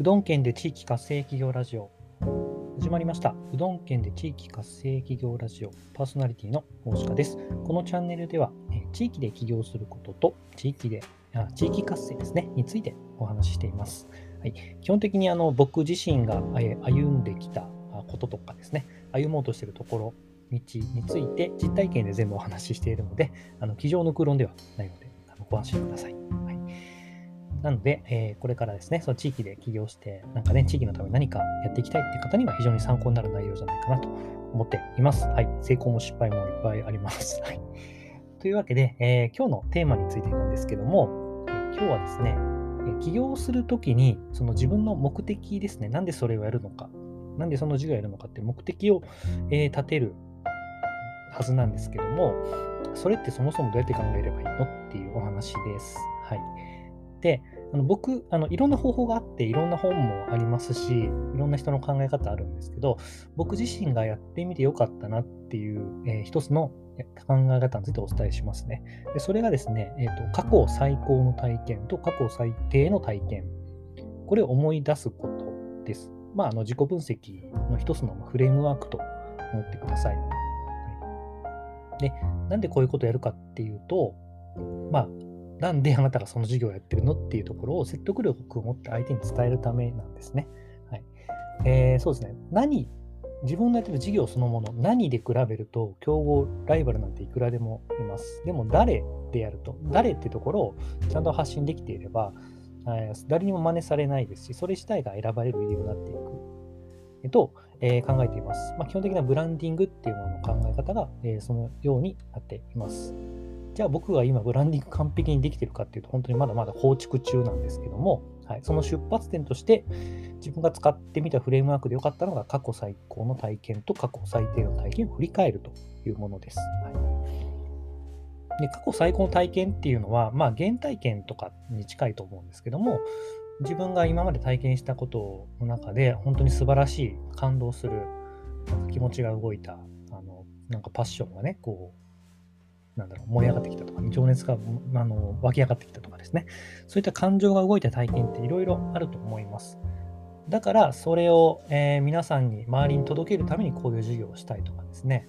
うどん県で地域活性企業ラジオ。始まりました。うどん県で地域活性企業ラジオ。パーソナリティの大鹿です。このチャンネルでは地域で起業することと地域であ地域活性ですね。についてお話ししています、はい、基本的にあの僕自身が歩んできたこととかですね。歩もうとしているところ道について実体験で全部お机ししているのであの机上の空論ではないのでご安心ください。なので、えー、これからですね、その地域で起業して、なんかね、地域のために何かやっていきたいって方には非常に参考になる内容じゃないかなと思っています。はい。成功も失敗もいっぱいあります。はい。というわけで、えー、今日のテーマについてなんですけども、えー、今日はですね、え起業するときに、その自分の目的ですね、なんでそれをやるのか、なんでその授業をやるのかって目的を、え立てるはずなんですけども、それってそもそもどうやって考えればいいのっていうお話です。はい。で、あの僕あの、いろんな方法があって、いろんな本もありますし、いろんな人の考え方あるんですけど、僕自身がやってみてよかったなっていう、えー、一つの考え方についてお伝えしますね。でそれがですね、えーと、過去最高の体験と過去最低の体験、これを思い出すことです。まあ、あの自己分析の一つのフレームワークと思ってください。はい、で、なんでこういうことをやるかっていうと、まあ、なんであなたがその授業をやってるのっていうところを説得力を持って相手に伝えるためなんですね。はいえー、そうですね。何、自分のやってる事業そのもの、何で比べると、競合、ライバルなんていくらでもいます。でも、誰でやると、誰ってところをちゃんと発信できていれば、え、誰にも真似されないですし、それ自体が選ばれる理由になっていく。と、えー、考えています。まあ、基本的なブランディングっていうものの考え方が、えー、そのようになっています。じゃあ僕が今ブランディング完璧にできてるかっていうと本当にまだまだ構築中なんですけども、はい、その出発点として自分が使ってみたフレームワークで良かったのが過去最高の体験と過去最低の体験を振り返るというものです。はい、で過去最高の体験っていうのは、まあ、原体験とかに近いと思うんですけども自分が今まで体験したことの中で本当に素晴らしい感動する気持ちが動いたあのなんかパッションがねこうなんだろう、盛り上がってきたとか、情熱があの湧き上がってきたとかですね、そういった感情が動いた体験っていろいろあると思います。だから、それを、えー、皆さんに、周りに届けるためにこういう授業をしたいとかですね、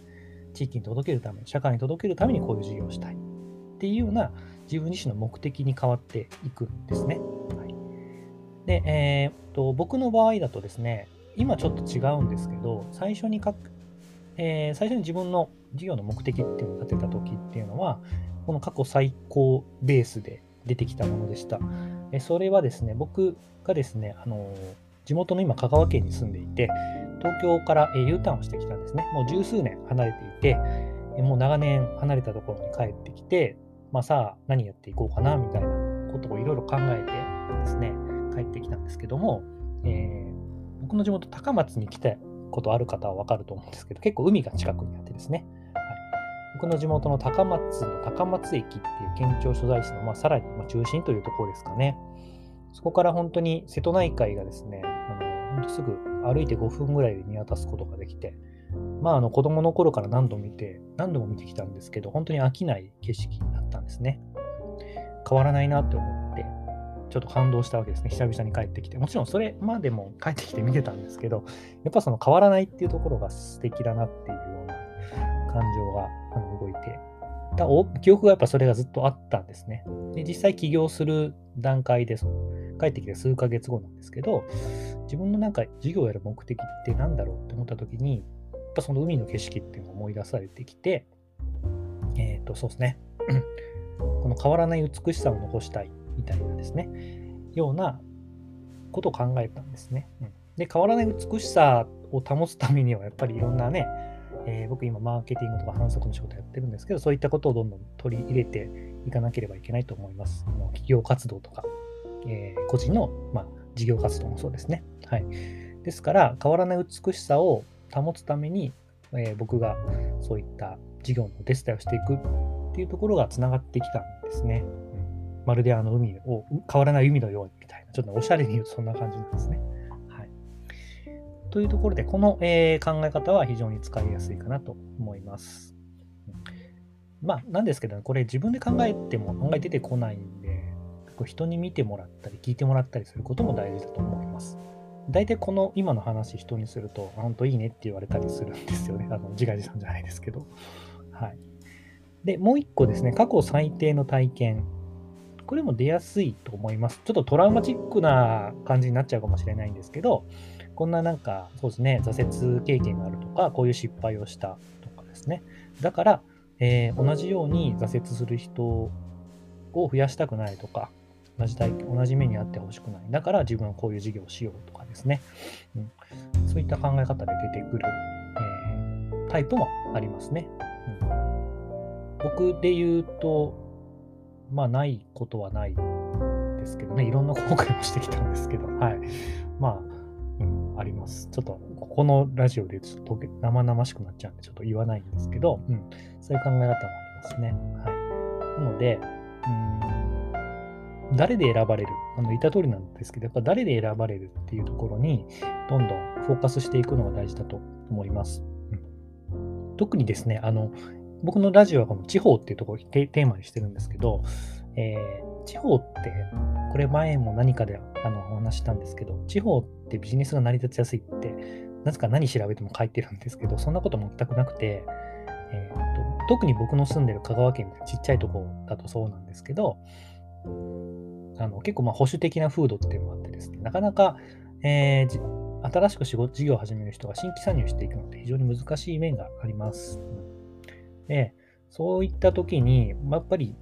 地域に届けるため、社会に届けるためにこういう授業をしたいっていうような自分自身の目的に変わっていくんですね。はい、で、えー、っと、僕の場合だとですね、今ちょっと違うんですけど、最初に書く、えー、最初に自分の事業の目的っていうのを立てた時っていうのは、この過去最高ベースで出てきたものでした。えそれはですね、僕がですね、あの地元の今、香川県に住んでいて、東京から U ターンをしてきたんですね。もう十数年離れていて、もう長年離れたところに帰ってきて、まあ、さあ何やっていこうかなみたいなことをいろいろ考えてですね、帰ってきたんですけども、えー、僕の地元高松に来たことある方はわかると思うんですけど、結構海が近くにあってですね、僕の地元の高松の高松駅っていう県庁所在地の、まあ、さらに中心というところですかね。そこから本当に瀬戸内海がですね、あの本当すぐ歩いて5分ぐらいで見渡すことができて、まあ、あの子供の頃から何度も見て、何度も見てきたんですけど、本当に飽きない景色だったんですね。変わらないなって思って、ちょっと感動したわけですね。久々に帰ってきて。もちろんそれまでも帰ってきて見てたんですけど、やっぱその変わらないっていうところが素敵だなっていう感情が動いて、だ記憶がやっぱそれがずっとあったんですね。で実際起業する段階でその帰ってきて数ヶ月後なんですけど、自分のなんか事業をやる目的って何だろうって思った時に、やっぱその海の景色っていうのを思い出されてきて、えっ、ー、と、そうですね。この変わらない美しさを残したいみたいなですね、ようなことを考えたんですね。うん、で、変わらない美しさを保つためには、やっぱりいろんなね、えー、僕今マーケティングとか反則の仕事やってるんですけど、そういったことをどんどん取り入れていかなければいけないと思います。企業活動とか、えー、個人の、まあ、事業活動もそうですね。はい。ですから、変わらない美しさを保つために、えー、僕がそういった事業のお手伝いをしていくっていうところがつながってきたんですね。うん、まるであの海を、変わらない海のようにみたいな、ちょっとおしゃれに言うとそんな感じなんですね。というところで、この、えー、考え方は非常に使いやすいかなと思います。まあ、なんですけど、ね、これ自分で考えても案外出てこないんで、こう人に見てもらったり聞いてもらったりすることも大事だと思います。大体この今の話人にすると、本当いいねって言われたりするんですよね。あの自画自賛じゃないですけど。はい。で、もう一個ですね、過去最低の体験。これも出やすいと思います。ちょっとトラウマチックな感じになっちゃうかもしれないんですけど、こんななんか、そうですね、挫折経験があるとか、こういう失敗をしたとかですね。だから、えー、同じように挫折する人を増やしたくないとか、同じ体験、同じ目にあってほしくない。だから自分はこういう事業をしようとかですね。うん、そういった考え方で出てくる、えー、タイプもありますね。うん、僕で言うと、まあ、ないことはないですけどね、いろんな後悔もしてきたんですけど、はい。まあ、うん、あります。ちょっと、ここのラジオでちょっと生々しくなっちゃうんで、ちょっと言わないんですけど、うん、そういう考え方もありますね。はい。なので、うん、誰で選ばれる？あの言った通りなんですけど、やっぱ誰で選ばれるっていうところに、どんどんフォーカスしていくのが大事だと思います。うん、特にですね、あの、僕のラジオはこの地方っていうところをテーマにしてるんですけど、えー、地方って、これ前も何かであのお話したんですけど、地方ってビジネスが成り立ちやすいって、なぜか何調べても書いてるんですけど、そんなこと全くなくて、えーと、特に僕の住んでる香川県みたいなちっちゃいところだとそうなんですけど、あの結構まあ保守的な風土っていうのもあってですね、なかなか、えー、新しく仕事事業を始める人が新規参入していくので非常に難しい面があります。で、そういった時に、ま、やっぱり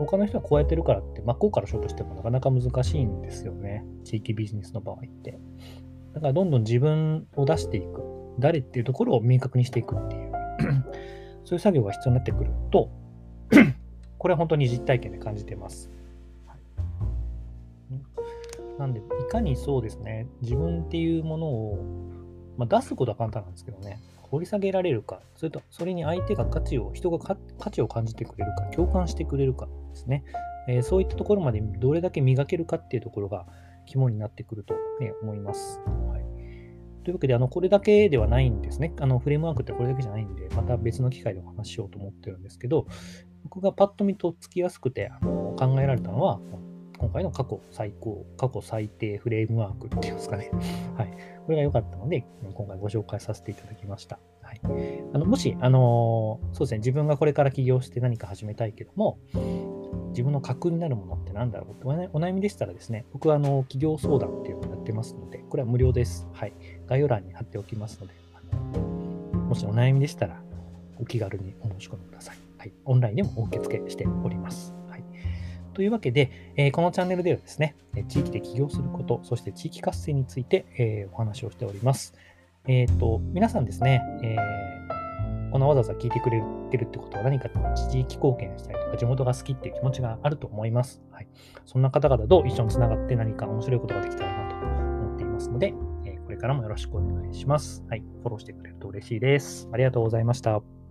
他の人がこうやってるからって真っ向から勝負してもなかなか難しいんですよね。地域ビジネスの場合って。だからどんどん自分を出していく。誰っていうところを明確にしていくっていう そういう作業が必要になってくると これは本当に実体験で感じてます。はい、なんで、いかにそうですね、自分っていうものを、まあ、出すことは簡単なんですけどね、掘り下げられるか、それとそれに相手が価値を、人が価値を感じてくれるか、共感してくれるかですね、えー、そういったところまでどれだけ磨けるかっていうところが肝になってくると、ね、思います。はい、というわけで、あのこれだけではないんですね。あのフレームワークってこれだけじゃないんで、また別の機会でお話ししようと思ってるんですけど、僕がパッと見とっつきやすくてあの考えられたのは、今回の過去最高、過去最低フレームワークっていうんですかね。はい。これが良かったので、今回ご紹介させていただきました。はい。あのもし、あのそうですね、自分がこれから起業して何か始めたいけども、自分の核になるものって何だろうってお悩みでしたらですね、僕はあの企業相談っていうのをやってますので、これは無料です。はい。概要欄に貼っておきますので、あのもしお悩みでしたら、お気軽にお申し込みください。はい。オンラインでもお受け付けしております。というわけで、えー、このチャンネルではですね、地域で起業すること、そして地域活性について、えー、お話をしております。えっ、ー、と、皆さんですね、えこのわざわざ聞いてくれてるってことは何か地域貢献したりとか地元が好きっていう気持ちがあると思います。はい、そんな方々と一緒につながって何か面白いことができたらなと思っていますので、えこれからもよろしくお願いします。はい、フォローしてくれると嬉しいです。ありがとうございました。